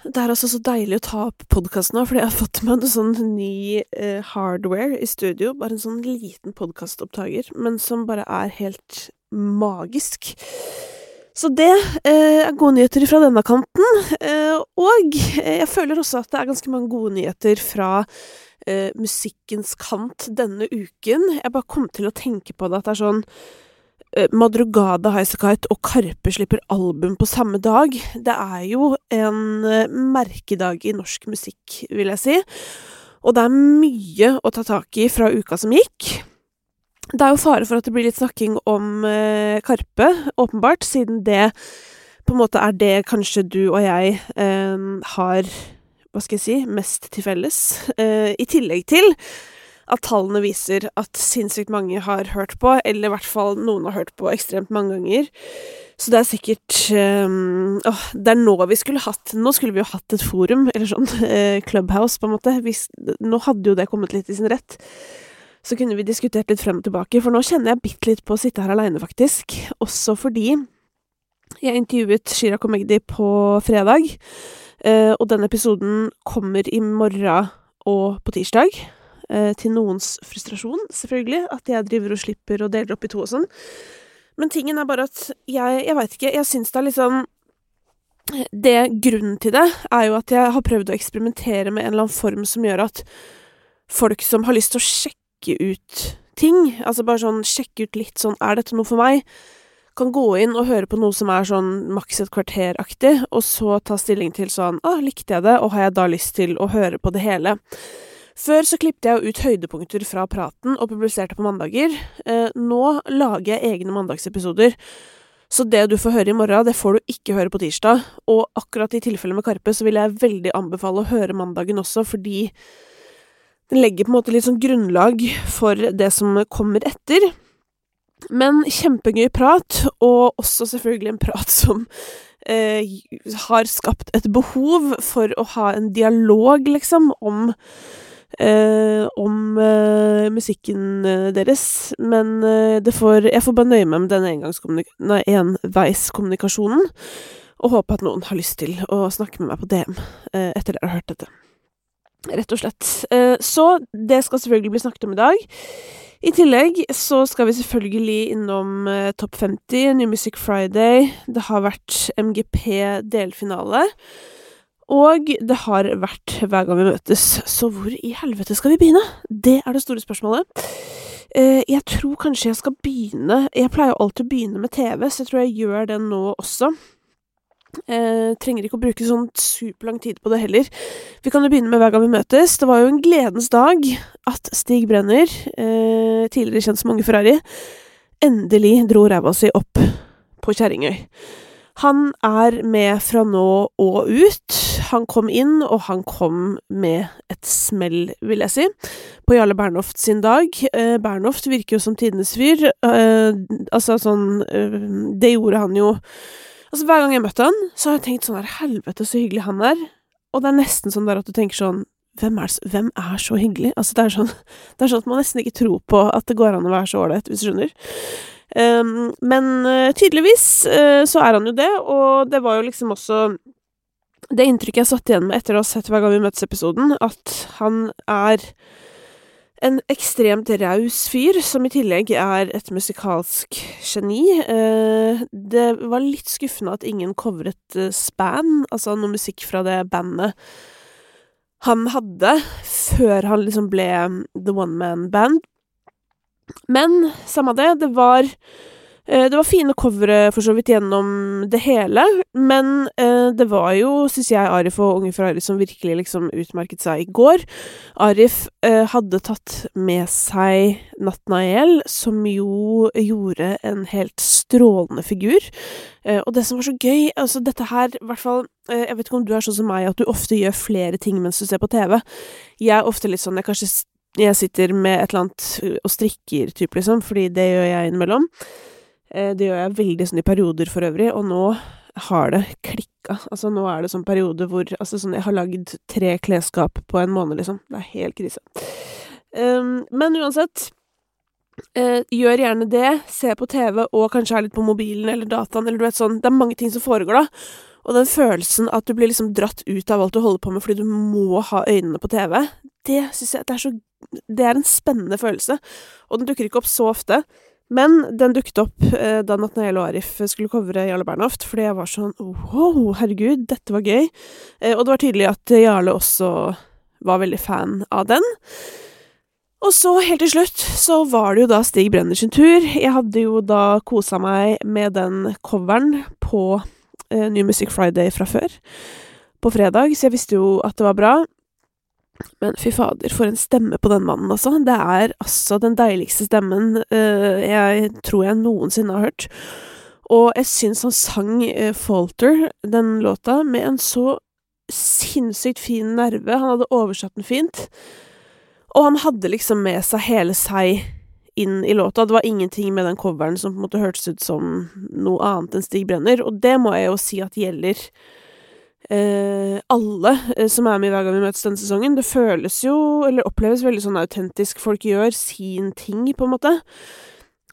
Det er altså så deilig å ta opp podkast nå, fordi jeg har fått meg en sånn ny eh, hardware i studio. Bare en sånn liten podkastopptaker, men som bare er helt magisk. Så det eh, er gode nyheter fra denne kanten. Eh, og jeg føler også at det er ganske mange gode nyheter fra eh, musikkens kant denne uken. Jeg bare kom til å tenke på det at det er sånn Eh, Madrugada Highasakite og Karpe slipper album på samme dag. Det er jo en eh, merkedag i norsk musikk, vil jeg si. Og det er mye å ta tak i fra uka som gikk. Det er jo fare for at det blir litt snakking om eh, Karpe, åpenbart, siden det på en måte er det kanskje du og jeg eh, har hva skal jeg si, mest til felles. Eh, I tillegg til at tallene viser at sinnssykt mange har hørt på, eller i hvert fall noen har hørt på ekstremt mange ganger. Så det er sikkert um, åh, Det er nå vi skulle hatt Nå skulle vi jo hatt et forum, eller sånn eh, Clubhouse, på en måte. Vi, nå hadde jo det kommet litt i sin rett. Så kunne vi diskutert litt frem og tilbake, for nå kjenner jeg bitte litt på å sitte her aleine, faktisk. Også fordi jeg intervjuet Chirag Komegdi på fredag, eh, og den episoden kommer i morgen og på tirsdag. Eh, til noens frustrasjon, selvfølgelig, at jeg driver og slipper og deler opp i to og sånn. Men tingen er bare at jeg Jeg veit ikke, jeg syns det er litt sånn det, Grunnen til det er jo at jeg har prøvd å eksperimentere med en eller annen form som gjør at folk som har lyst til å sjekke ut ting, altså bare sånn sjekke ut litt sånn Er dette noe for meg? Kan gå inn og høre på noe som er sånn maks et kvarter-aktig, og så ta stilling til sånn Å, ah, likte jeg det, og har jeg da lyst til å høre på det hele? Før så klippet jeg ut høydepunkter fra praten og publiserte på mandager. Eh, nå lager jeg egne mandagsepisoder. Så det du får høre i morgen, det får du ikke høre på tirsdag. Og akkurat i tilfellet med Karpe så vil jeg veldig anbefale å høre mandagen også, fordi den legger på en måte litt sånn grunnlag for det som kommer etter. Men kjempegøy prat, og også selvfølgelig en prat som eh, har skapt et behov for å ha en dialog, liksom, om om eh, musikken eh, deres, men eh, får, jeg får bare nøye meg med den enveiskommunikasjonen, og håpe at noen har lyst til å snakke med meg på DM eh, etter dere har hørt dette. Rett og slett. Eh, så det skal selvfølgelig bli snakket om i dag. I tillegg så skal vi selvfølgelig innom eh, Topp 50, New Music Friday. Det har vært MGP delfinale. Og det har vært hver gang vi møtes, så hvor i helvete skal vi begynne? Det er det store spørsmålet. Eh, jeg tror kanskje jeg skal begynne Jeg pleier jo alltid å begynne med TV, så jeg tror jeg gjør det nå også. Eh, trenger ikke å bruke sånn superlang tid på det heller. Vi kan jo begynne med hver gang vi møtes. Det var jo en gledens dag at Stig Brenner, eh, tidligere kjent som Unge Ferrari, endelig dro ræva si opp på Kjerringøy. Han er med fra nå og ut. Han kom inn, og han kom med et smell, vil jeg si, på Jarle Bernhoft sin dag. Eh, Bernhoft virker jo som tidenes fyr. Eh, altså sånn eh, Det gjorde han jo Altså Hver gang jeg møtte han, så har jeg tenkt sånn her Helvete, så hyggelig han er. Og det er nesten sånn der at du tenker sånn hvem er, hvem er, så hyggelig? Altså, det er, sånn, det er sånn at man nesten ikke tror på at det går an å være så ålreit, hvis du skjønner. Um, men uh, tydeligvis uh, så er han jo det, og det var jo liksom også det inntrykket jeg satt igjen med etter å ha sett hver gang vi møtes episoden, at han er en ekstremt raus fyr, som i tillegg er et musikalsk geni. Uh, det var litt skuffende at ingen covret Span, altså noe musikk fra det bandet han hadde, før han liksom ble The One Man Band. Men samme det, det var eh, det var fine covere for så vidt gjennom det hele, men eh, det var jo, syns jeg, Arif og Unge fra Arif som virkelig liksom utmerket seg i går. Arif eh, hadde tatt med seg Natnael, som jo gjorde en helt strålende figur. Eh, og det som var så gøy, altså dette her, i hvert fall eh, Jeg vet ikke om du er sånn som meg, at du ofte gjør flere ting mens du ser på TV. Jeg er ofte litt sånn, jeg kanskje jeg sitter med et eller annet og strikker, type, liksom, fordi det gjør jeg innimellom. Eh, det gjør jeg veldig sånn i perioder for øvrig, og nå har det klikka. Altså, nå er det sånn periode hvor Altså, sånn Jeg har lagd tre klesskap på en måned, liksom. Det er helt krise. Um, men uansett uh, Gjør gjerne det. Se på TV, og kanskje er litt på mobilen eller dataen, eller du vet sånn Det er mange ting som foregår da. Og den følelsen at du blir liksom dratt ut av alt du holder på med fordi du må ha øynene på TV, det syns jeg det er så Det er en spennende følelse. Og den dukker ikke opp så ofte. Men den dukket opp eh, da Nathanael og Arif skulle covre Jarle Bernhoft, fordi jeg var sånn wow, herregud, dette var gøy. Eh, og det var tydelig at Jarle også var veldig fan av den. Og så, helt til slutt, så var det jo da Stig Brenner sin tur. Jeg hadde jo da kosa meg med den coveren på eh, New Music Friday fra før, på fredag, så jeg visste jo at det var bra. Men fy fader, for en stemme på den mannen, altså. Det er altså den deiligste stemmen uh, jeg tror jeg noensinne har hørt. Og jeg syns han sang uh, Falter, den låta, med en så sinnssykt fin nerve. Han hadde oversatt den fint. Og han hadde liksom med seg hele seg inn i låta. Det var ingenting med den coveren som på en måte hørtes ut som noe annet enn Stig Brenner, og det må jeg jo si at gjelder alle eh, som er med i Hver gang vi møtes denne sesongen. Det føles jo, eller oppleves veldig sånn autentisk. Folk gjør sin ting, på en måte.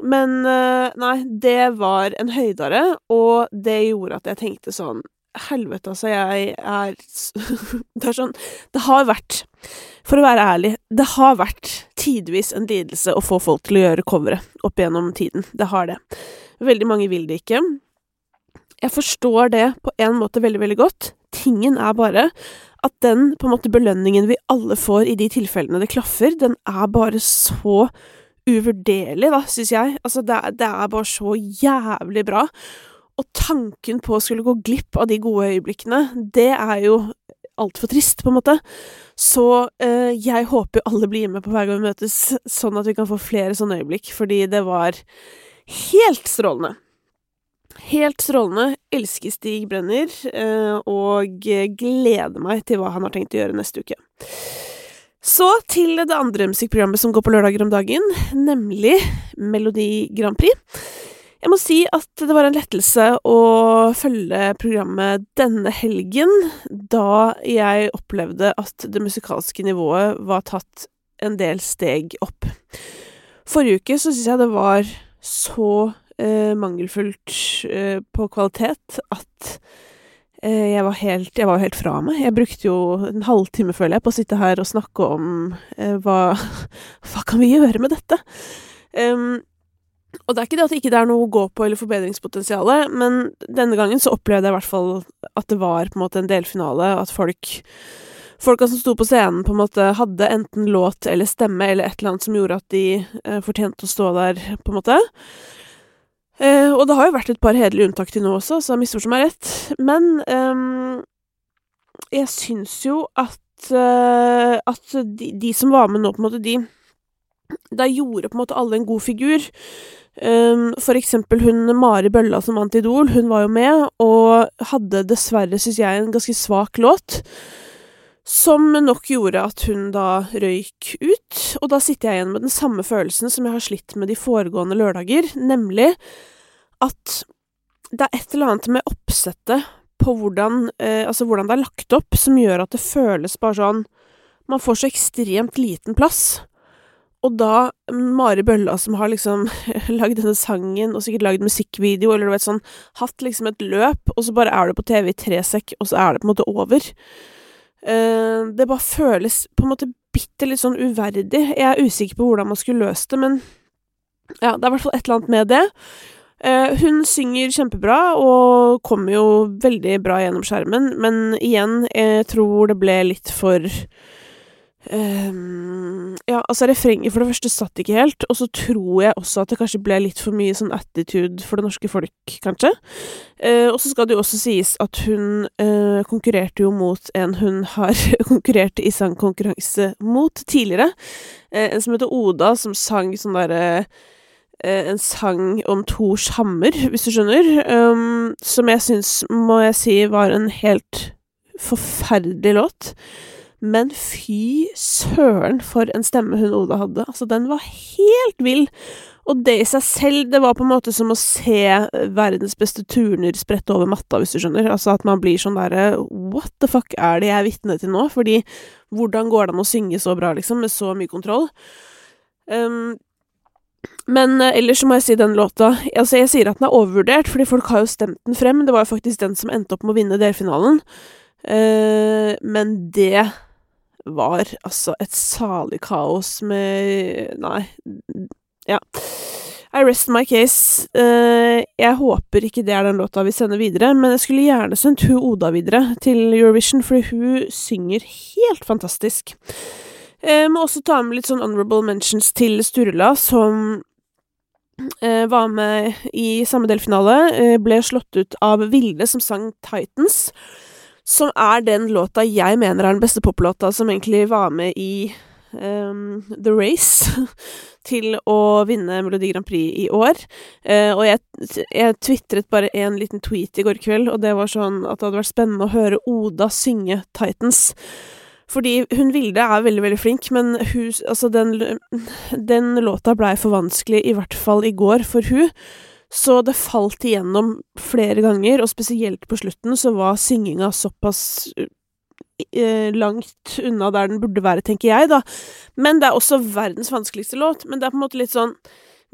Men eh, nei, det var en høydare, og det gjorde at jeg tenkte sånn Helvete, altså, jeg er Det er sånn Det har vært, for å være ærlig, det har vært tidvis en lidelse å få folk til å gjøre coveret opp igjennom tiden. Det har det. Veldig mange vil det ikke. Jeg forstår det på en måte veldig, veldig godt. Tingen er bare at den på en måte belønningen vi alle får i de tilfellene det klaffer, den er bare så uvurderlig, da, syns jeg. Altså, det er, det er bare så jævlig bra. Og tanken på å skulle gå glipp av de gode øyeblikkene, det er jo altfor trist, på en måte. Så eh, jeg håper alle blir med på hver gang vi møtes, sånn at vi kan få flere sånne øyeblikk, fordi det var helt strålende. Helt strålende. Elsker Stig Brenner, eh, og gleder meg til hva han har tenkt å gjøre neste uke. Så til det andre musikkprogrammet som går på lørdager om dagen, nemlig Melodi Grand Prix. Jeg må si at det var en lettelse å følge programmet denne helgen, da jeg opplevde at det musikalske nivået var tatt en del steg opp. Forrige uke så syns jeg det var så eh, mangelfullt eh, på kvalitet at eh, jeg var helt Jeg var helt fra meg. Jeg brukte jo en halvtime, føler jeg, på å sitte her og snakke om eh, hva Hva kan vi gjøre med dette? Um, og det er ikke det at det ikke er noe å gå på eller forbedringspotensial, men denne gangen så opplevde jeg i hvert fall at det var på en måte en delfinale, at folk Folka som sto på scenen, på en måte hadde enten låt eller stemme eller et eller annet som gjorde at de eh, fortjente å stå der, på en måte. Eh, og det har jo vært et par hederlige unntak til nå også, så misforstå meg rett. Men eh, jeg syns jo at, eh, at de, de, som var med nå, på en måte, de Da gjorde på en måte alle en god figur. Um, for eksempel hun Mari Bølla som vant Idol, hun var jo med, og hadde dessverre, syns jeg, en ganske svak låt. Som nok gjorde at hun da røyk ut, og da sitter jeg igjen med den samme følelsen som jeg har slitt med de foregående lørdager, nemlig at det er et eller annet med oppsettet på hvordan eh, Altså hvordan det er lagt opp, som gjør at det føles bare sånn Man får så ekstremt liten plass. Og da Mari Bølla, som har liksom lagd denne sangen, og sikkert lagd musikkvideo, eller du vet sånn, hatt liksom et løp, og så bare er du på TV i tre sekk, og så er det på en måte over. Uh, det bare føles på en måte bitte litt sånn uverdig. Jeg er usikker på hvordan man skulle løst det, men ja, det er i hvert fall et eller annet med det. Uh, hun synger kjempebra og kommer jo veldig bra gjennom skjermen, men igjen, jeg tror det ble litt for Um, ja, altså refrenget for det første satt ikke helt, og så tror jeg også at det kanskje ble litt for mye sånn attitude for det norske folk, kanskje. Uh, og så skal det jo også sies at hun uh, konkurrerte jo mot en hun har konkurrert i sangkonkurranse mot tidligere, uh, en som heter Oda, som sang sånn derre en sang om Tors hammer, hvis du skjønner, um, som jeg syns, må jeg si, var en helt forferdelig låt. Men fy søren for en stemme hun Oda hadde. Altså, den var helt vill. Og det i seg selv, det var på en måte som å se verdens beste turner sprette over matta, hvis du skjønner. Altså at man blir sånn derre What the fuck er det jeg er vitne til nå? Fordi hvordan går det an å synge så bra, liksom, med så mye kontroll? Um, Men eh, ellers må jeg si den låta Altså, jeg sier at den er overvurdert, fordi folk har jo stemt den frem. Det var jo faktisk den som endte opp med å vinne delfinalen. Uh, men det var altså et salig kaos med Nei. Ja. I rest my case. Uh, jeg håper ikke det er den låta vi sender videre, men jeg skulle gjerne sendt hun Oda videre til Eurovision, fordi hun synger helt fantastisk. Jeg må også ta med litt sånn honorable mentions til Sturla, som eh, var med i samme delfinale. Eh, ble slått ut av Vilde, som sang Titans. Som er den låta jeg mener er den beste poplåta som egentlig var med i um, The Race til å vinne Melodi Grand Prix i år. Uh, og jeg, jeg tvitret bare en liten tweet i går kveld, og det var sånn at det hadde vært spennende å høre Oda synge Titans. Fordi hun Vilde er veldig, veldig flink, men hun Altså, den, den låta blei for vanskelig, i hvert fall i går, for hun. Så det falt igjennom flere ganger, og spesielt på slutten så var synginga såpass eh, langt unna der den burde være, tenker jeg, da. Men det er også verdens vanskeligste låt. Men det er på en måte litt sånn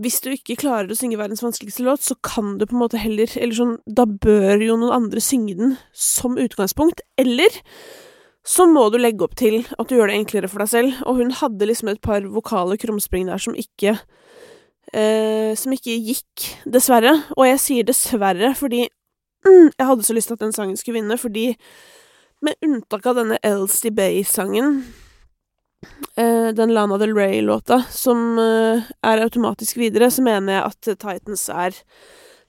Hvis du ikke klarer å synge verdens vanskeligste låt, så kan du på en måte heller Eller sånn Da bør jo noen andre synge den som utgangspunkt. Eller så må du legge opp til at du gjør det enklere for deg selv. Og hun hadde liksom et par vokale krumspring der som ikke eh, Som ikke gikk, dessverre. Og jeg sier dessverre fordi mm, jeg hadde så lyst til at den sangen skulle vinne, fordi med unntak av denne Elsie Bay-sangen, eh, den Lana Del Rey-låta, som eh, er automatisk videre, så mener jeg at Titans er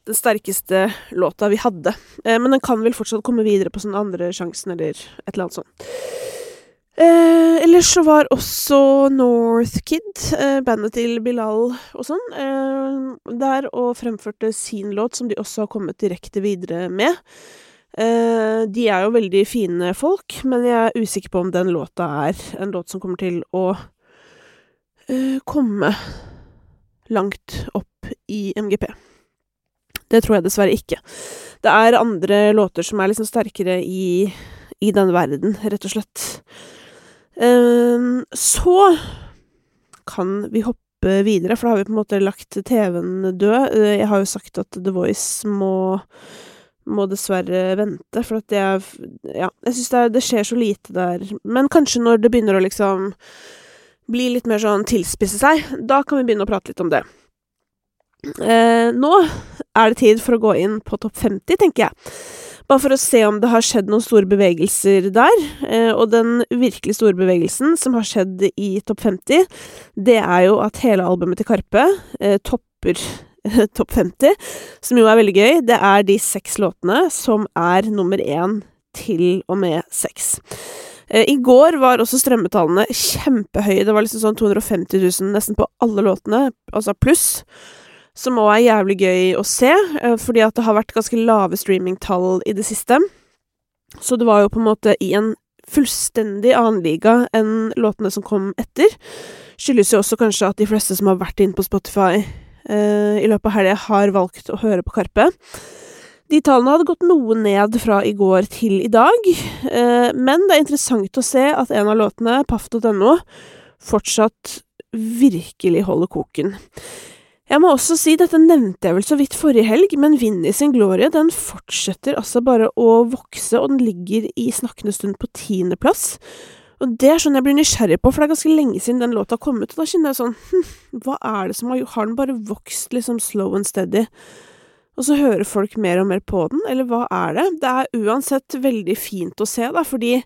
den sterkeste låta vi hadde. Eh, men den kan vel fortsatt komme videre på sånn andre sjansen, eller et eller annet sånt. Eh, ellers så var også Northkid, eh, bandet til Bilal og sånn, eh, der og fremførte sin låt, som de også har kommet direkte videre med. Eh, de er jo veldig fine folk, men jeg er usikker på om den låta er en låt som kommer til å eh, komme langt opp i MGP. Det tror jeg dessverre ikke. Det er andre låter som er liksom sterkere i, i den verden, rett og slett. Um, så kan vi hoppe videre, for da har vi på en måte lagt TV-en død. Eh, jeg har jo sagt at The Voice må må dessverre vente, for at jeg Ja, jeg syns det, det, skjer så lite der. Men kanskje når det begynner å liksom bli litt mer sånn tilspisse seg, da kan vi begynne å prate litt om det. Eh, nå er det tid for å gå inn på topp 50, tenker jeg. Bare for å se om det har skjedd noen store bevegelser der. Eh, og den virkelig store bevegelsen som har skjedd i topp 50, det er jo at hele albumet til Karpe eh, topper topp 50, som jo er veldig gøy. Det er de seks låtene som er nummer én til og med seks. Eh, I går var også strømmetallene kjempehøye. Det var liksom sånn 250 000 nesten på alle låtene, altså pluss som òg er jævlig gøy å se, eh, fordi at det har vært ganske lave streamingtall i det siste. Så det var jo på en måte i en fullstendig annen liga enn låtene som kom etter. Skyldes jo også kanskje at de fleste som har vært inne på Spotify eh, i løpet av helga, har valgt å høre på Karpe. De tallene hadde gått noe ned fra i går til i dag, eh, men det er interessant å se at en av låtene, paff.no, fortsatt virkelig holder koken. Jeg må også si, dette nevnte jeg vel så vidt forrige helg, men Vinni sin glorie den fortsetter altså bare å vokse, og den ligger i snakkende stund på tiendeplass. Og det er sånn jeg blir nysgjerrig på, for det er ganske lenge siden den låta kom ut, og da kjenner jeg sånn hm, hva er det som har gjort Har den bare vokst liksom slow and steady? Og så hører folk mer og mer på den, eller hva er det? Det er uansett veldig fint å se, da, fordi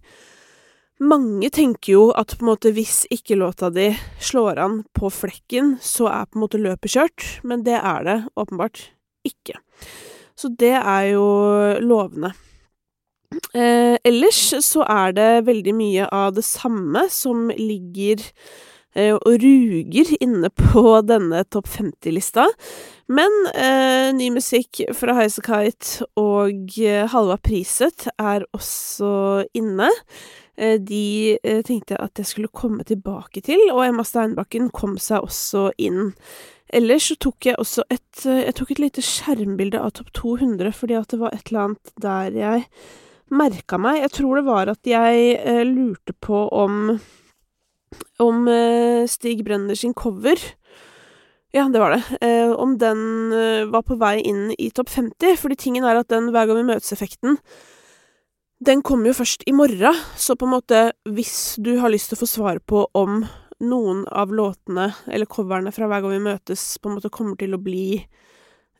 mange tenker jo at på en måte hvis ikke låta di slår an på flekken, så er på en måte løpet kjørt, men det er det åpenbart ikke. Så det er jo lovende. Eh, ellers så er det veldig mye av det samme som ligger eh, og ruger inne på denne topp 50-lista. Men eh, ny musikk fra Highasakite og eh, Halva Priset er også inne. Eh, de eh, tenkte at jeg skulle komme tilbake til, og Emma Steinbakken kom seg også inn. Ellers så tok jeg også et eh, Jeg tok et lite skjermbilde av topp 200, fordi at det var et eller annet der jeg merka meg Jeg tror det var at jeg lurte på om om Stig Brenner sin cover Ja, det var det. Eh, om den var på vei inn i topp 50, fordi tingen er at den Hver gang vi møtes-effekten den kommer jo først i morgen, så på en måte hvis du har lyst til å få svar på om noen av låtene, eller coverne fra Hver gang vi møtes, på en måte kommer til å bli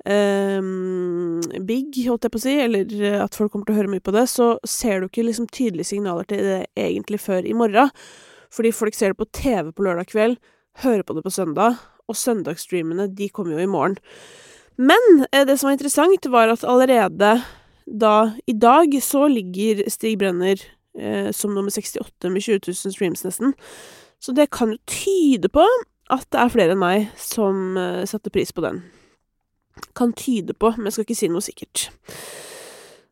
um, big, holdt jeg på å si, eller at folk kommer til å høre mye på det, så ser du ikke liksom tydelige signaler til det egentlig før i morgen. Fordi folk ser det på TV på lørdag kveld, hører på det på søndag, og søndagsstreamene, de kommer jo i morgen. Men eh, det som var interessant, var at allerede da, i dag, så ligger Stig Brenner eh, som nummer 68 med 20 000 streams, nesten. Så det kan jo tyde på at det er flere enn meg som eh, satte pris på den. Kan tyde på, men jeg skal ikke si noe sikkert.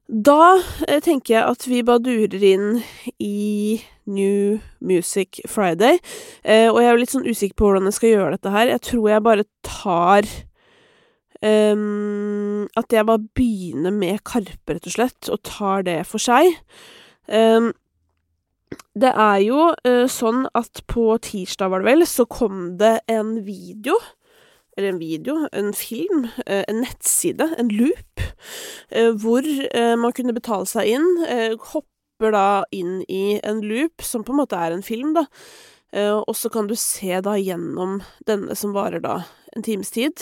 Da eh, tenker jeg at vi bare durer inn i New Music Friday. Eh, og jeg er jo litt sånn usikker på hvordan jeg skal gjøre dette her. Jeg tror jeg bare tar um, At jeg bare begynner med Karpe, rett og slett, og tar det for seg. Um, det er jo uh, sånn at på tirsdag, var det vel, så kom det en video eller en video, en film, uh, en nettside, en loop, uh, hvor man kunne betale seg inn, hoppe hopper da inn i en loop, som på en måte er en film, da. Og så kan du se da gjennom denne som varer da en times tid.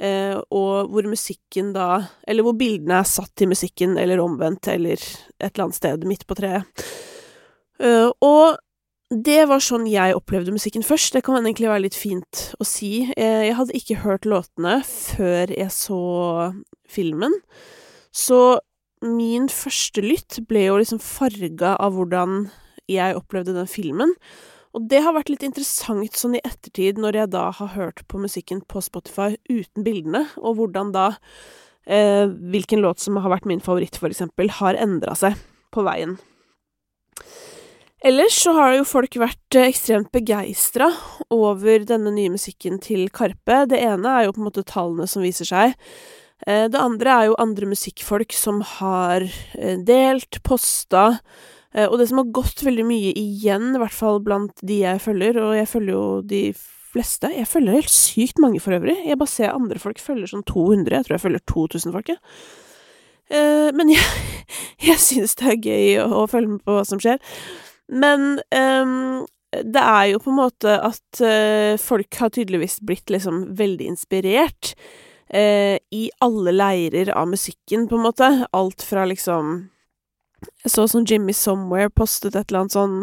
Eh, og hvor musikken da Eller hvor bildene er satt til musikken, eller omvendt, eller et eller annet sted midt på treet. Eh, og det var sånn jeg opplevde musikken først. Det kan egentlig være litt fint å si. Jeg hadde ikke hørt låtene før jeg så filmen. Så min første lytt ble jo liksom farga av hvordan jeg opplevde den filmen. Og det har vært litt interessant sånn i ettertid, når jeg da har hørt på musikken på Spotify uten bildene, og hvordan da eh, Hvilken låt som har vært min favoritt, for eksempel, har endra seg på veien. Ellers så har jo folk vært eh, ekstremt begeistra over denne nye musikken til Karpe. Det ene er jo på en måte tallene som viser seg. Eh, det andre er jo andre musikkfolk som har eh, delt, posta, og det som har gått veldig mye igjen, i hvert fall blant de jeg følger, og jeg følger jo de fleste Jeg følger helt sykt mange for øvrig. Jeg bare ser andre folk følger sånn 200. Jeg tror jeg følger 2000 folk, jeg. Men jeg, jeg syns det er gøy å, å, følge med på hva som skjer. Men um, det er jo på en måte at uh, folk har tydeligvis blitt liksom veldig inspirert uh, i alle leirer av musikken, på en måte. Alt fra liksom Jeg så sånn Jimmy Somewhere postet et eller annet sånn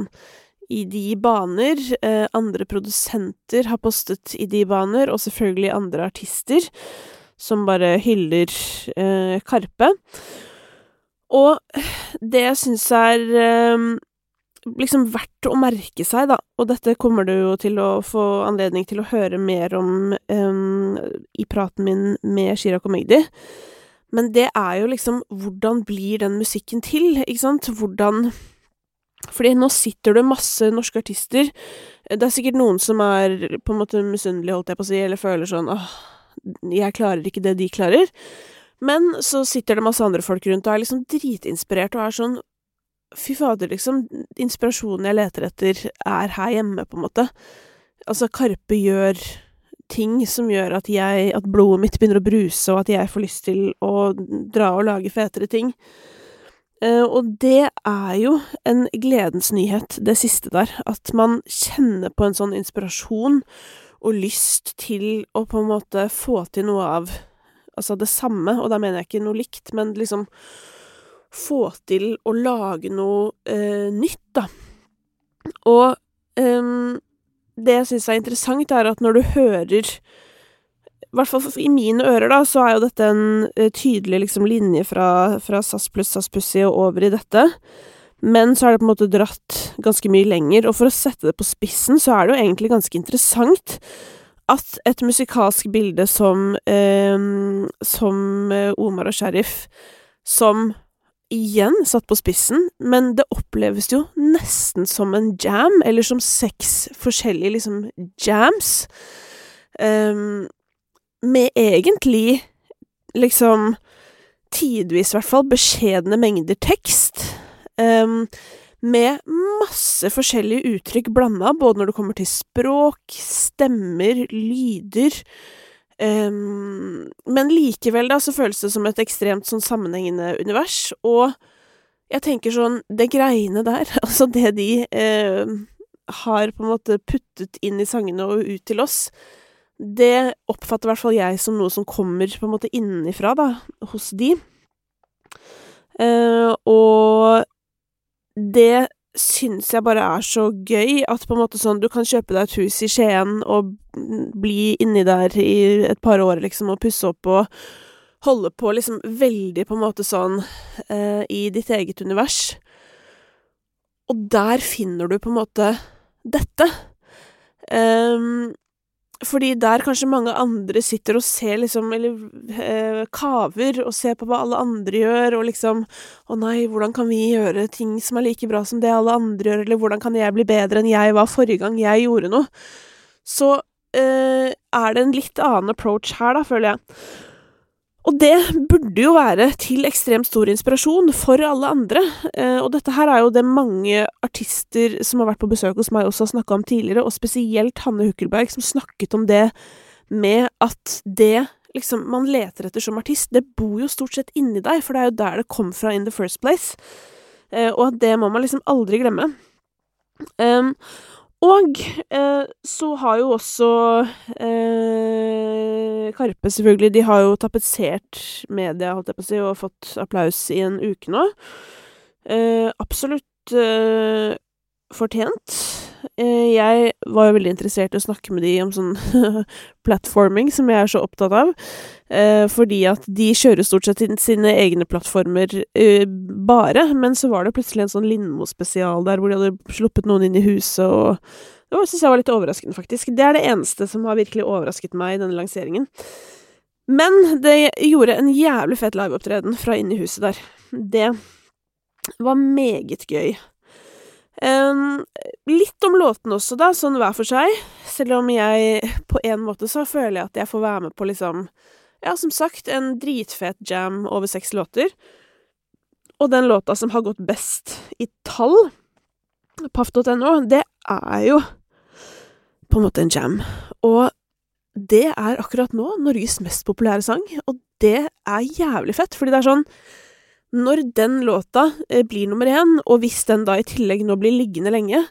i de baner. Eh, andre produsenter har postet i de baner, og selvfølgelig andre artister som bare hyller eh, Karpe. Og det jeg syns er eh, liksom verdt å merke seg, da, og dette kommer du jo til å få anledning til å høre mer om um, i praten min med Chirag og Magdi, men det er jo liksom hvordan blir den musikken til, ikke sant, hvordan fordi nå sitter det masse norske artister, det er sikkert noen som er på en måte misunnelige, holdt jeg på å si, eller føler sånn åh, jeg klarer ikke det de klarer, men så sitter det masse andre folk rundt og er liksom dritinspirert og er sånn Fy fader, liksom. Inspirasjonen jeg leter etter, er her hjemme, på en måte. Altså, Karpe gjør ting som gjør at jeg At blodet mitt begynner å bruse, og at jeg får lyst til å dra og lage fetere ting. Uh, og det er jo en gledens nyhet, det siste der. At man kjenner på en sånn inspirasjon og lyst til å på en måte få til noe av Altså det samme, og da mener jeg ikke noe likt, men liksom få til å lage noe eh, nytt, da. Og um, det jeg syns er interessant, er at når du hører i hvert fall i mine ører, da, så er jo dette en uh, tydelig liksom, linje fra, fra SAS pluss SAS Pussy og over i dette. Men så er det på en måte dratt ganske mye lenger, og for å sette det på spissen, så er det jo egentlig ganske interessant at et musikalsk bilde som eh, som eh, Omar og Sheriff, som igjen satt på spissen, men det oppleves jo nesten som en jam, eller som seks forskjellige liksom jams, um, med egentlig liksom tidvis, i hvert fall, beskjedne mengder tekst, um, med masse forskjellige uttrykk blanda, både når det kommer til språk, stemmer, lyder. Um, men likevel, da, så føles det som et ekstremt sånn sammenhengende univers, og jeg tenker sånn, det greiene der, altså det de eh, har på en måte puttet inn i sangene og ut til oss, det oppfatter i hvert fall jeg som noe som kommer på en måte innenfra, da, hos de. Eh, og det syns jeg bare er så gøy, at på en måte sånn du kan kjøpe deg et hus i Skien og bli inni der i et par år, liksom, og pusse opp og holde på liksom veldig på en måte sånn eh, i ditt eget univers. Og der finner du på en måte dette. Um, fordi der kanskje mange andre sitter og ser liksom, eller eh, kaver og ser på hva alle andre gjør, og liksom Å nei, hvordan kan vi gjøre ting som er like bra som det alle andre gjør, eller hvordan kan jeg bli bedre enn jeg var forrige gang jeg gjorde noe? Så eh, er det en litt annen approach her, da, føler jeg. Og det burde jo være til ekstremt stor inspirasjon for alle andre, eh, og dette her er jo det mange artister som har vært på besøk hos meg også har snakka om tidligere, og spesielt Hanne Hukkelberg, som snakket om det med at det liksom man leter etter som artist, det bor jo stort sett inni deg, for det er jo der det kom fra in the first place, eh, og at det må man liksom aldri glemme. Um, og eh, så har jo også eh, Karpe, selvfølgelig, de har jo tapetsert media, holdt jeg på å si, og fått applaus i en uke nå. Eh, absolutt fortjent. Eh, jeg var jo veldig interessert i å snakke med de om sånn platforming, som jeg er så opptatt av. Eh, fordi at de kjører stort sett sine egne plattformer eh, bare, men så var det plutselig en sånn Lindmo-spesial der hvor de hadde sluppet noen inn i huset, og det syns jeg var litt overraskende, faktisk. Det er det eneste som har virkelig overrasket meg i denne lanseringen. Men det gjorde en jævlig fet liveopptreden fra inni huset der. Det var meget gøy. Litt om låtene også, da, sånn hver for seg. Selv om jeg på en måte så føler jeg at jeg får være med på liksom Ja, som sagt, en dritfet jam over seks låter. Og den låta som har gått best i tall, paff.no, det er jo på en måte en jam. Og det er akkurat nå Norges mest populære sang, og det er jævlig fett, fordi det er sånn når den låta eh, blir nummer én, og hvis den da i tillegg nå blir liggende lenge,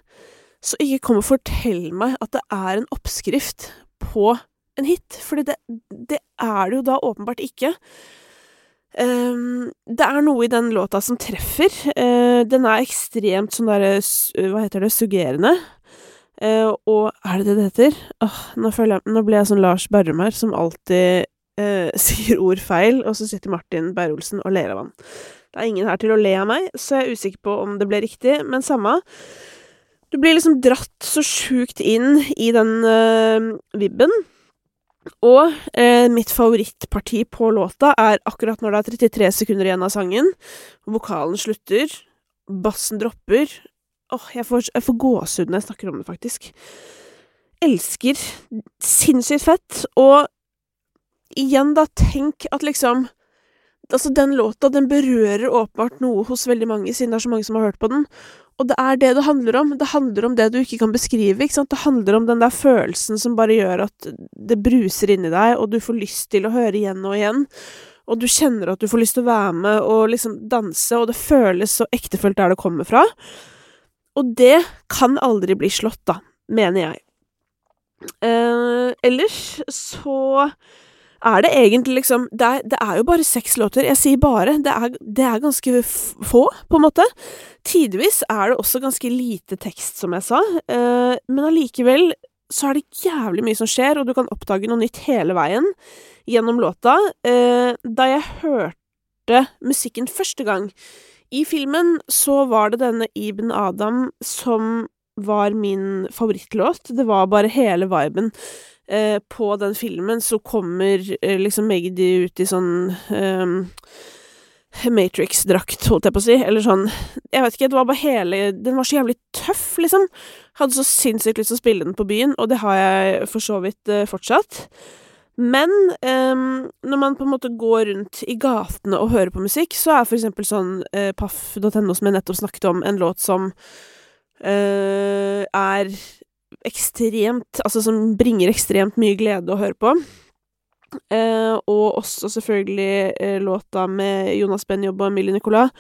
så ikke kom og fortell meg at det er en oppskrift på en hit, fordi det, det er det jo da åpenbart ikke. Um, det er noe i den låta som treffer. Uh, den er ekstremt sånn derre Hva heter det? Suggerende. Uh, og er det det det heter? Oh, nå, nå ble jeg sånn Lars Berrum her, som alltid uh, sier ord feil, og så sitter Martin Beyer-Olsen og ler av han. Det er ingen her til å le av meg, så jeg er usikker på om det ble riktig, men samme. Du blir liksom dratt så sjukt inn i den uh, vibben. Og eh, mitt favorittparti på låta er akkurat når det er 33 sekunder igjen av sangen. Vokalen slutter, bassen dropper. Åh, jeg får, jeg får gåsehud når jeg snakker om det, faktisk. Elsker. Sinnssykt fett. Og igjen, da, tenk at liksom Altså, den låta, den berører åpenbart noe hos veldig mange, siden det er så mange som har hørt på den. Og det er det det handler om. Det handler om det du ikke kan beskrive, ikke sant. Det handler om den der følelsen som bare gjør at det bruser inni deg, og du får lyst til å høre igjen og igjen. Og du kjenner at du får lyst til å være med og liksom danse, og det føles så ektefølt der det kommer fra. Og det kan aldri bli slått, da, mener jeg. Eh, ellers så er det egentlig liksom det er, det er, jo bare seks låter. Jeg sier bare. Det er, det er ganske få, på en måte. Tidvis er det også ganske lite tekst, som jeg sa, eh, men allikevel så er det jævlig mye som skjer, og du kan oppdage noe nytt hele veien gjennom låta. Eh, da jeg hørte musikken første gang i filmen, så var det denne Ibn Adam som var min favorittlåt. Det var bare hele viben. Eh, på den filmen så kommer eh, liksom Magdi ut i sånn eh, Matrix-drakt, holdt jeg på å si, eller sånn Jeg vet ikke, det var bare hele Den var så jævlig tøff, liksom. Hadde så sinnssykt lyst til å spille den på byen, og det har jeg for så vidt eh, fortsatt. Men um, når man på en måte går rundt i gatene og hører på musikk, så er for eksempel sånn eh, Paff.no, som jeg nettopp snakket om, en låt som eh, er ekstremt Altså som bringer ekstremt mye glede å høre på. Eh, og også selvfølgelig eh, låta med Jonas Benjob og Emilie Nicolas.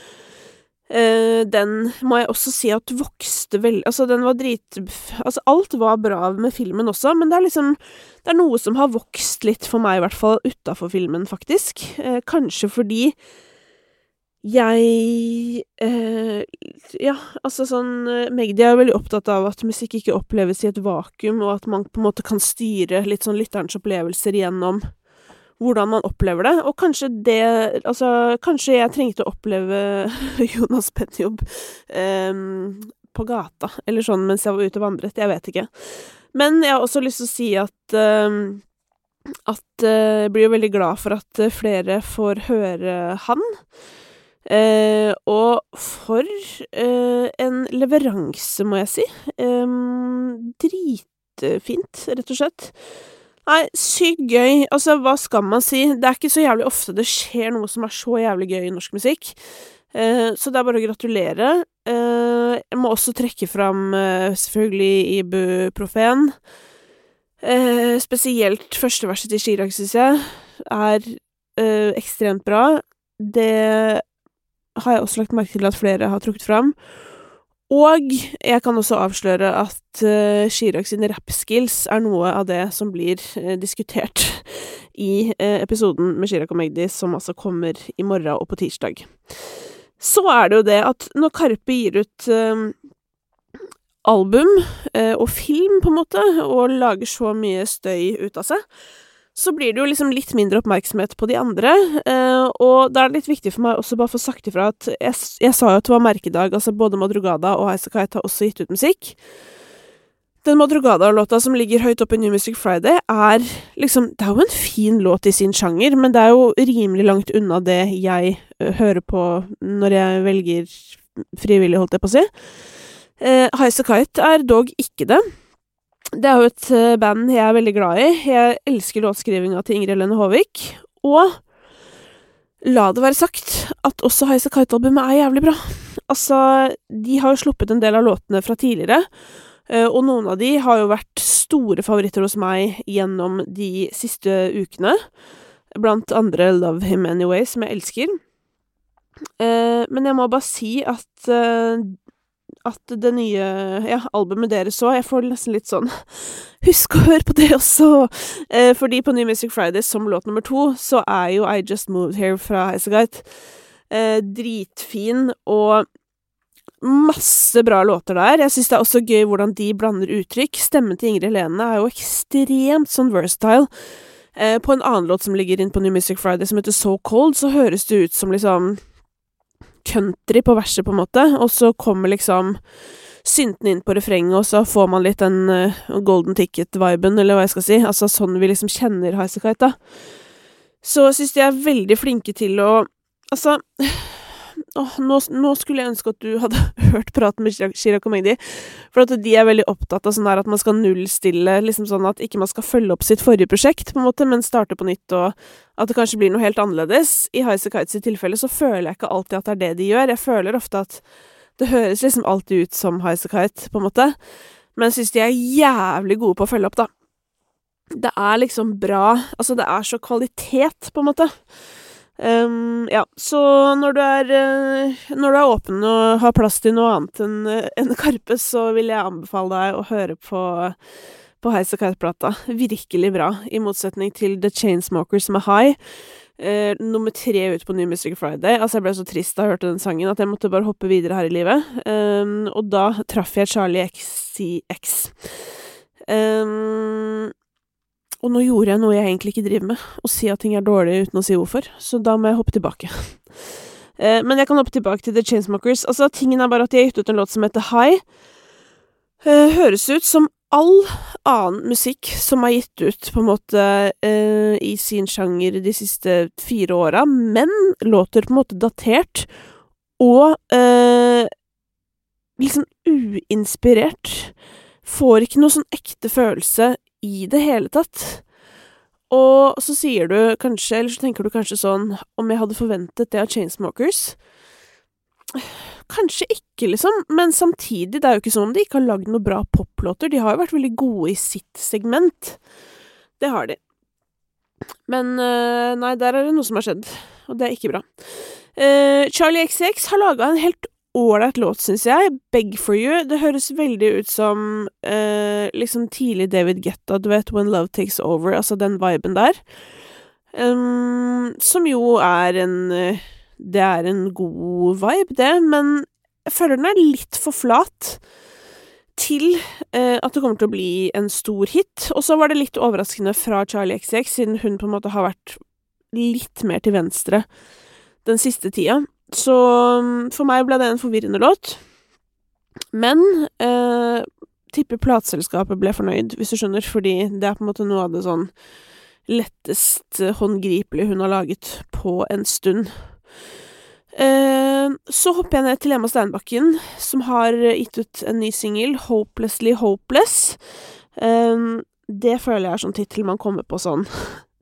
Eh, den må jeg også si at vokste veldig Altså, den var drit... Altså, alt var bra med filmen også, men det er liksom Det er noe som har vokst litt for meg, i hvert fall, utafor filmen, faktisk. Eh, kanskje fordi jeg eh, Ja, altså sånn eh, Magdi er veldig opptatt av at musikk ikke oppleves i et vakuum, og at man på en måte kan styre litt sånn lytterens opplevelser gjennom hvordan man opplever det, og kanskje det Altså, kanskje jeg trengte å oppleve Jonas Penjobb eh, på gata, eller sånn mens jeg var ute og vandret, jeg vet ikke. Men jeg har også lyst til å si at eh, at eh, jeg blir jo veldig glad for at flere får høre han. Eh, og for eh, en leveranse, må jeg si. dritfint, rett og slett. Nei, sykt gøy. Altså, hva skal man si? Det er ikke så jævlig ofte det skjer noe som er så jævlig gøy i norsk musikk. Eh, så det er bare å gratulere. Eh, jeg må også trekke fram eh, selvfølgelig Ibuprofen. Eh, spesielt første verset til Chirag, syns jeg, er ekstremt bra. Det har jeg også lagt merke til at flere har trukket fram. Og jeg kan også avsløre at uh, Chirag sine rappskills er noe av det som blir uh, diskutert i uh, episoden med Chirag og Magdi, som altså kommer i morgen og på tirsdag. Så er det jo det at når Karpe gir ut album og film, på en måte, og lager så mye støy ut av seg, så blir det jo liksom litt mindre oppmerksomhet på de andre, eh, og da er det litt viktig for meg også bare å få sagt ifra at jeg, jeg sa jo at det var merkedag, altså både Madrugada og Highasakite har også gitt ut musikk. Den Madrugada-låta som ligger høyt oppe i New Music Friday, er liksom Det er jo en fin låt i sin sjanger, men det er jo rimelig langt unna det jeg uh, hører på når jeg velger frivillig, holdt jeg på å si. Eh, Highasakite er dog ikke det. Det er jo et eh, band jeg er veldig glad i. Jeg elsker låtskrivinga til Ingrid Helene Håvik. Og la det være sagt at også Highasakite Kite-albumet er jævlig bra. Altså, de har jo sluppet en del av låtene fra tidligere, eh, og noen av de har jo vært store favoritter hos meg gjennom de siste ukene. Blant andre Love Him Anyway, som jeg elsker. Eh, men jeg må bare si at at det nye ja, albumet deres òg Jeg får nesten litt sånn Husk å høre på det også! Eh, fordi på New Music Friday, som låt nummer to, så er jo I Just Moved Here fra Heisegeit eh, dritfin, og masse bra låter der. Jeg syns det er også gøy hvordan de blander uttrykk. Stemmen til Ingrid Helene er jo ekstremt sånn versatile. Eh, på en annen låt som ligger inn på New Music Friday, som heter So Cold, så høres det ut som liksom country på verset, på en måte, og så kommer liksom synten inn på refrenget, og så får man litt den uh, golden ticket-viben, eller hva jeg skal si. Altså sånn vi liksom kjenner Highasakite, da. Så syns de er veldig flinke til å Altså Åh, nå, nå, skulle jeg ønske at du hadde hørt praten med Chirag og Magdi, for at de er veldig opptatt av sånn der at man skal nullstille, liksom sånn at ikke man skal følge opp sitt forrige prosjekt, på en måte, men starte på nytt, og at det kanskje blir noe helt annerledes. I Highasakite tilfelle så føler jeg ikke alltid at det er det de gjør, jeg føler ofte at det høres liksom alltid ut som Highasakite, på en måte, men jeg syns de er jævlig gode på å følge opp, da. Det er liksom bra, altså det er så kvalitet, på en måte. Um, ja, så når du er uh, Når du er åpen og har plass til noe annet enn uh, en Karpe, så vil jeg anbefale deg å høre på på Heis og Kite-plata. Virkelig bra, i motsetning til The Chainsmokers som er high. Uh, nummer tre ut på New Music Friday. Altså, jeg ble så trist da jeg hørte den sangen at jeg måtte bare hoppe videre her i livet. Um, og da traff jeg Charlie XCX. Um, og nå gjorde jeg noe jeg egentlig ikke driver med, å si at ting er dårlig uten å si hvorfor, så da må jeg hoppe tilbake. eh, men jeg kan hoppe tilbake til The Chainsmokers. Altså, tingen er bare at de har gitt ut en låt som heter High. Eh, høres ut som all annen musikk som er gitt ut, på en måte, eh, i sin sjanger de siste fire åra, men låter på en måte datert og liksom uinspirert. Får ikke noe sånn ekte følelse i det hele tatt. Og så sier du kanskje, eller så tenker du kanskje sånn Om jeg hadde forventet det av Chainsmokers? Kanskje ikke, liksom, men samtidig, det er jo ikke sånn om de ikke har lagd noen bra poplåter. De har jo vært veldig gode i sitt segment. Det har de. Men uh, nei, der er det noe som har skjedd, og det er ikke bra. Uh, Charlie XX har laga en helt ålreit låt, syns jeg. 'Beg for you'. Det høres veldig ut som uh, liksom tidlig David Getta, du vet 'When Love Takes Over', altså den viben der. Um, som jo er en Det er en god vibe, det, men jeg føler den er litt for flat til uh, at det kommer til å bli en stor hit. Og så var det litt overraskende fra Charlie XX, siden hun på en måte har vært litt mer til venstre den siste tida. Så um, for meg ble det en forvirrende låt. Men eh, tipper plateselskapet ble fornøyd, hvis du skjønner, fordi det er på en måte noe av det sånn lettest håndgripelige hun har laget på en stund. Eh, så hopper jeg ned til Emma Steinbakken, som har gitt ut en ny singel, 'Hopelessly Hopeless'. Eh, det føler jeg er sånn tittel man kommer på sånn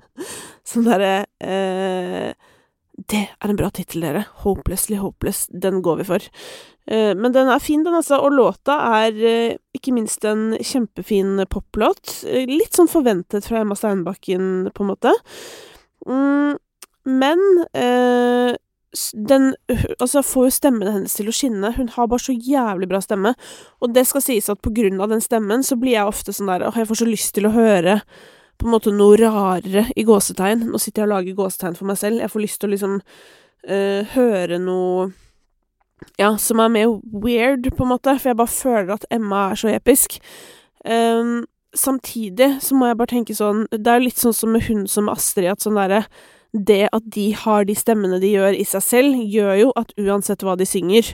Sånn derre uh, Det er en bra tittel, dere. 'Hopelessly Hopeless'. Den går vi for. men den er fin, den, altså. Og låta er ikke minst en kjempefin poplåt. litt sånn forventet fra Emma Steinbakken, på en måte. Mm, men den altså, får jo stemmen hennes til å skinne. Hun har bare så jævlig bra stemme. Og det skal sies at på grunn av den stemmen, så blir jeg ofte sånn der åh, jeg får så lyst til å høre på en måte noe rarere i gåsetegn. Nå sitter jeg og lager gåsetegn for meg selv. Jeg får lyst til å liksom uh, høre noe ja, som er mer weird, på en måte, for jeg bare føler at Emma er så episk. Um, samtidig så må jeg bare tenke sånn Det er litt sånn som med hun som Astrid, at sånn derre det at de har de stemmene de gjør i seg selv, gjør jo at uansett hva de synger,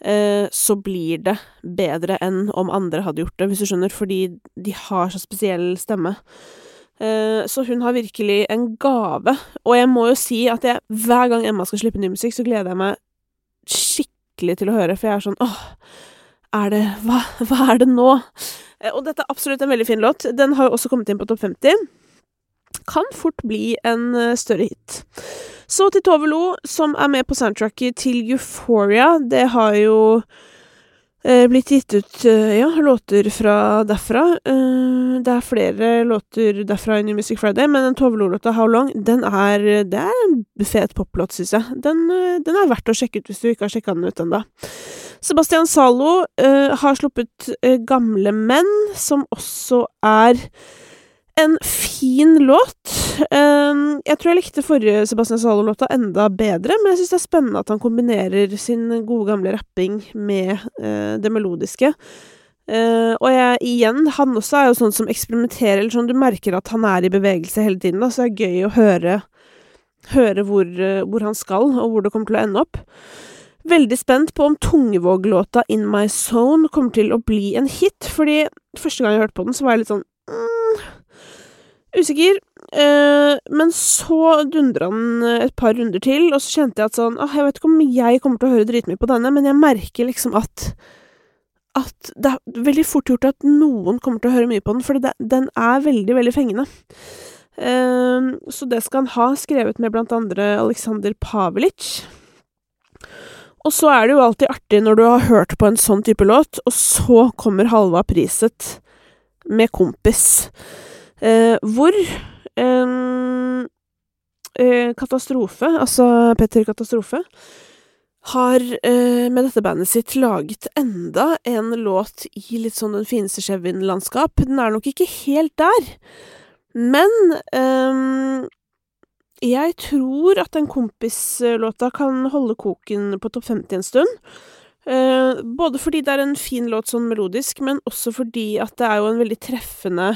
eh, så blir det bedre enn om andre hadde gjort det, hvis du skjønner, fordi de har så spesiell stemme. Eh, så hun har virkelig en gave, og jeg må jo si at jeg, hver gang Emma skal slippe ny musikk, så gleder jeg meg skikkelig til å høre, for jeg er sånn åh, er det hva, hva er det nå? Eh, og dette er absolutt en veldig fin låt. Den har jo også kommet inn på topp 50 kan fort bli en eh, større hit. Så til Tove Lo, som er med på soundtracket til Euphoria. Det har jo blitt gitt ut eh, ja, låter fra derfra. Eh, det er flere låter derfra i New Music Friday, men den Tove Lo-låta How Long, den er, det er en fet poplåt, syns jeg. Den, eh, den, er verdt å sjekke ut hvis du ikke har sjekka den ut ennå. Sebastian Zalo eh, har sluppet Gamle menn, som også er en fin låt. Ehm, jeg tror jeg likte forrige Sebastian Zalo-låta enda bedre, men jeg syns det er spennende at han kombinerer sin gode, gamle rapping med eh, det melodiske. Uh, og jeg, igjen, han også er jo sånn som eksperimenterer, eller sånn du merker at han er i bevegelse hele tiden, da, så det er gøy å høre, høre hvor, uh, hvor, han skal, og hvor det kommer til å ende opp. Veldig spent på om tungevåglåta In My Zone kommer til å bli en hit, fordi første gang jeg hørte på den, så var jeg litt sånn Usikker. Uh, men så dundra den et par runder til, og så kjente jeg at sånn ah, Jeg vet ikke om jeg kommer til å høre dritmye på denne, men jeg merker liksom at at det er veldig fort gjort at noen kommer til å høre mye på den, for den er veldig, veldig fengende. Uh, så det skal han ha, skrevet med blant andre Aleksandr Pavelic. Og så er det jo alltid artig når du har hørt på en sånn type låt, og så kommer Halva Priset med Kompis. Eh, hvor eh, Katastrofe, altså Petter Katastrofe, har eh, med dette bandet sitt laget enda en låt i litt sånn den fineste Chevin-landskap. Den er nok ikke helt der, men eh, jeg tror at den kompislåta kan holde koken på topp 50 en stund. Eh, både fordi det er en fin låt sånn melodisk, men også fordi at det er jo en veldig treffende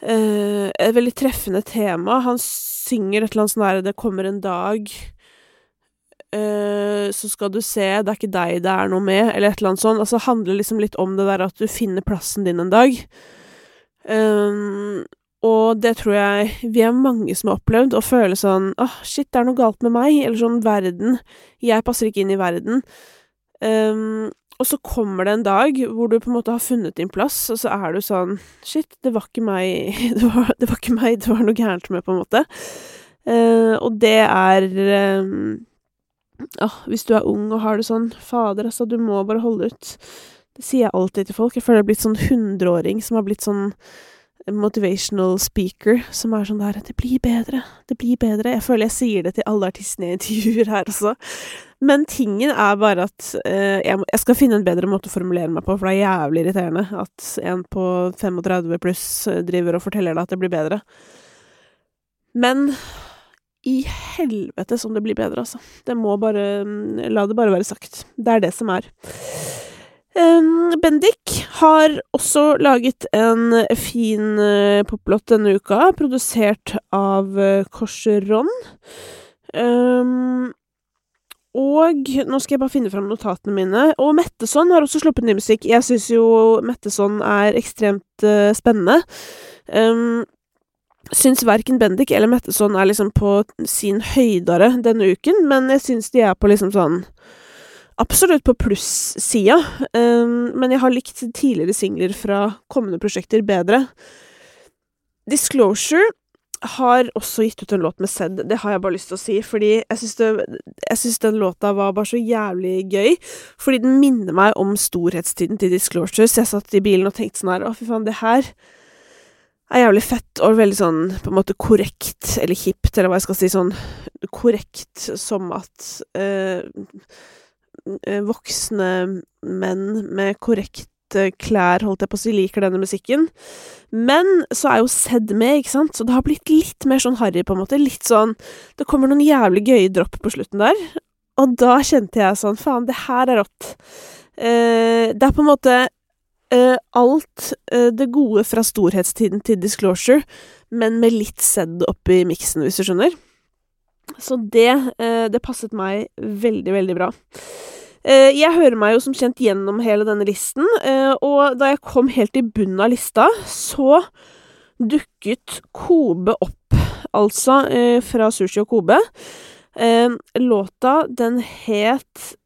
et veldig treffende tema. Han synger et eller annet sånn herre 'Det kommer en dag', eh, så skal du se, det er ikke deg det er noe med, eller et eller annet sånt. Altså, det handler liksom litt om det der at du finner plassen din en dag. Um, og det tror jeg vi er mange som har opplevd, å føle sånn åh, oh, shit, det er noe galt med meg, eller sånn verden, jeg passer ikke inn i verden. Um, og så kommer det en dag hvor du på en måte har funnet din plass, og så er du sånn Shit, det var ikke meg Det var, det var ikke meg det var noe gærent med, på en måte. Uh, og det er um, Åh, hvis du er ung og har det sånn, fader, altså, du må bare holde ut. Det sier jeg alltid til folk. Jeg føler jeg har blitt sånn hundreåring som har blitt sånn motivational speaker, som er sånn der 'Det blir bedre. Det blir bedre.' Jeg føler jeg sier det til alle artistene jeg intervjuer her også. Men tingen er bare at eh, jeg, jeg, skal finne en bedre måte å formulere meg på, for det er jævlig irriterende at en på 35 pluss driver og forteller deg at det blir bedre. Men i helvete som det blir bedre, altså. Det må bare La det bare være sagt. Det er det som er. Bendik har også laget en fin uh, poplåt denne uka, produsert av uh, Korseron. Um, og nå skal jeg bare finne fram notatene mine. Og Metteson har også sluppet ny musikk. Jeg syns jo Metteson er ekstremt uh, spennende. Um, syns verken Bendik eller Metteson er liksom på sin høydere denne uken, men jeg syns de er på liksom sånn absolutt på plussida, um, men jeg har likt tidligere singler fra kommende prosjekter bedre. Disclosure har også gitt ut en låt med Zed, det har jeg bare lyst til å si, fordi jeg syns, den låta var bare så jævlig gøy, fordi den minner meg om storhetstiden til Disclosure, så jeg satt i bilen og tenkte sånn her, å fy faen, det her er jævlig fett og veldig sånn på en måte korrekt, eller hipt, eller hva jeg skal si, sånn korrekt som at uh, voksne menn med korrekte klær, holdt jeg på å si, liker denne musikken. Men så er jo Sed med, ikke sant, så det har blitt litt mer sånn harry, på en måte. Litt sånn Det kommer noen jævlig gøye dropp på slutten der, og da kjente jeg sånn Faen, det her er rått. Uh, det er på en måte uh, alt uh, det gode fra storhetstiden til Disclosure, men med litt sedd oppi miksen, hvis du skjønner. Så det, det passet meg veldig, veldig bra. Jeg hører meg jo som kjent gjennom hele denne listen, og da jeg kom helt i bunnen av lista, så dukket Kobe opp, altså, fra Sushi og Kobe. Låta, den het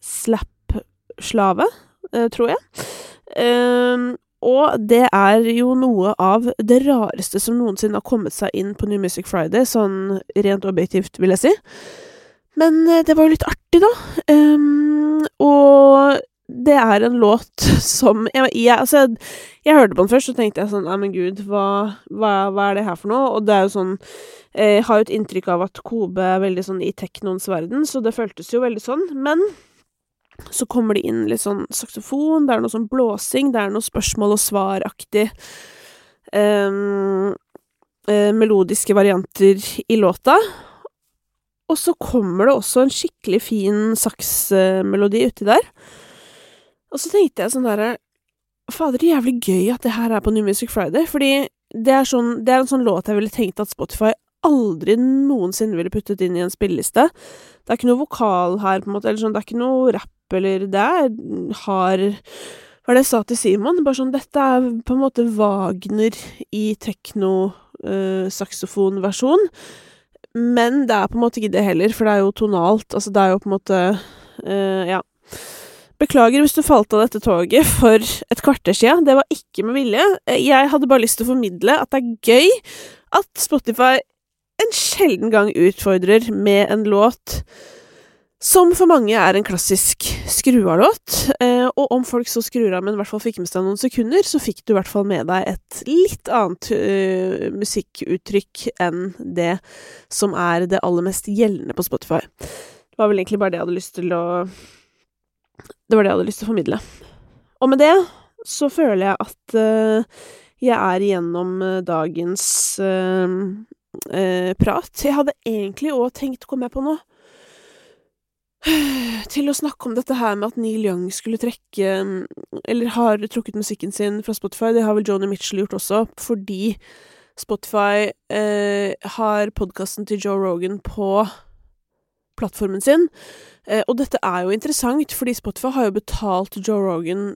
Slap-slave, tror jeg. Og det er jo noe av det rareste som noensinne har kommet seg inn på New Music Friday, sånn rent objektivt, vil jeg si. Men det var jo litt artig, da. Um, og det er en låt som jeg, jeg, Altså, jeg hørte på den først, så tenkte jeg sånn Nei, men gud, hva, hva, hva, er det her for noe? Og det er jo sånn Jeg har jo et inntrykk av at Kobe er veldig sånn i teknoens verden, så det føltes jo veldig sånn. Men så kommer det inn litt sånn saksofon, det er noe sånn blåsing, det er noe spørsmål og svar-aktig um, melodiske varianter i låta. Og så kommer det også en skikkelig fin saksmelodi uti der. Og så tenkte jeg sånn derre Fader, jævlig gøy at det her er på New Music Friday, fordi det er, sånn, det er en sånn låt jeg ville tenkt at Spotify aldri noensinne ville puttet inn i en spilleliste. Det er ikke noe vokal her, på en måte, eller sånn, det er ikke noe rapp eller det er hard Hva er det jeg sa til Simon? Bare sånn Dette er på en måte Wagner i tekno-saksofonversjon. Uh, men det er på en måte ikke det heller, for det er jo tonalt. Altså, det er jo på en måte uh, Ja. Beklager hvis du falt av dette toget for et kvarter sia. Det var ikke med vilje. Jeg hadde bare lyst til å formidle at det er gøy at Spotify en sjelden gang utfordrer med en låt som for mange er en klassisk skru-av-låt. Eh, og om folk så skrur av, men i hvert fall fikk med seg noen sekunder, så fikk du i hvert fall med deg et litt annet uh, musikkuttrykk enn det som er det aller mest gjeldende på Spotify. Det var vel egentlig bare det jeg hadde lyst til å Det var det jeg hadde lyst til å formidle. Og med det så føler jeg at uh, jeg er igjennom dagens prat. Jeg hadde egentlig òg tenkt, kom jeg på nå, til å snakke om dette her med at Neil Young skulle trekke Eller har trukket musikken sin fra Spotify. Det har vel Joni Mitchell gjort også, fordi Spotify eh, har podkasten til Joe Rogan på plattformen sin. Eh, og dette er jo interessant, fordi Spotify har jo betalt Joe Rogan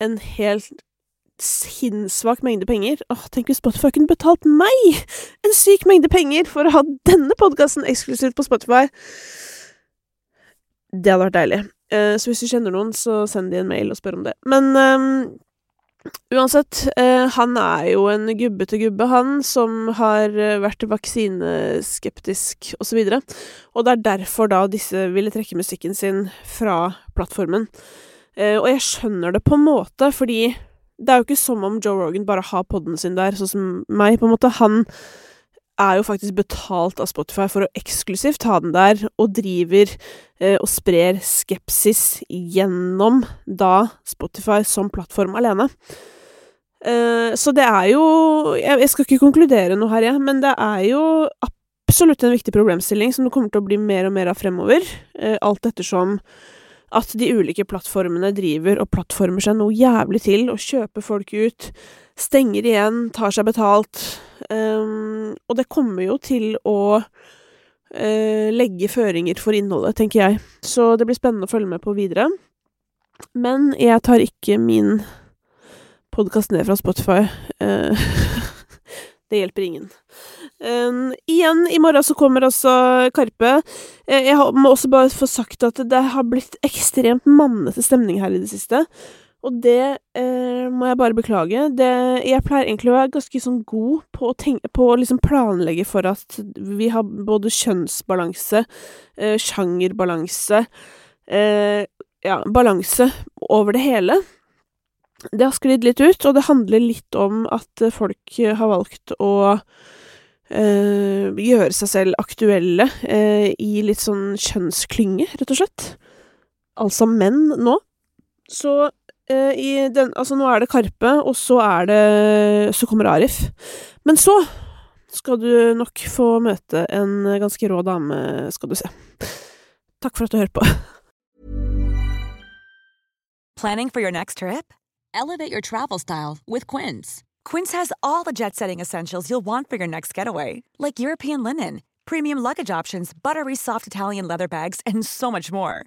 en helt sinnssvak mengde penger. Åh, tenk hvis Spotify kunne betalt meg en syk mengde penger for å ha denne podkasten eksklusivt på Spotify! Det hadde vært deilig. Uh, så hvis du kjenner noen, så send de en mail og spør om det. Men um, Uansett, uh, han er jo en gubbete gubbe, han, som har eh, vært vaksineskeptisk osv. Og, så og det er derfor da disse ville trekke musikken sin fra plattformen. Uh, og jeg skjønner det på en måte, fordi det er jo ikke som om Joe Rogan bare har poden sin der, sånn som meg, på en måte. Han er jo faktisk betalt av Spotify for å eksklusivt ha den der, og driver eh, og sprer skepsis gjennom da Spotify som plattform alene. Eh, så det er jo jeg, jeg, skal ikke konkludere noe her, jeg, men det er jo absolutt en viktig problemstilling som det kommer til å bli mer og mer av fremover, eh, alt ettersom at de ulike plattformene driver og plattformer seg noe jævlig til og kjøper folk ut, stenger igjen, tar seg betalt. Um, og det kommer jo til å uh, legge føringer for innholdet, tenker jeg. Så det blir spennende å følge med på videre. Men jeg tar ikke min podkast ned fra Spotify. Uh, det hjelper ingen. Um, igjen, i morgen så kommer også Karpe. Uh, jeg må også bare få sagt at det har blitt ekstremt mannete stemning her i det siste. Og det uh, må jeg bare beklage. Det, jeg pleier egentlig å være ganske sånn god på å, tenke, på å liksom planlegge for at vi har både kjønnsbalanse, uh, sjangerbalanse Ja, balanse over det hele. Det har sklidd litt ut, og det handler litt om at folk har valgt å Uh, gjøre seg selv aktuelle uh, i litt sånn kjønnsklynge, rett og slett. Altså menn nå. Så i den Altså, nå er det Karpe, og så er det Så kommer Arif. Men så skal du nok få møte en ganske rå dame, skal du se. Takk for at du hører på. Planning for your next trip? Elevate your travel style with Quince. Quince has all the jet setting essentials you'll want for your next getaway, like European linen, premium luggage options, buttery soft Italian leather bags, and so much more.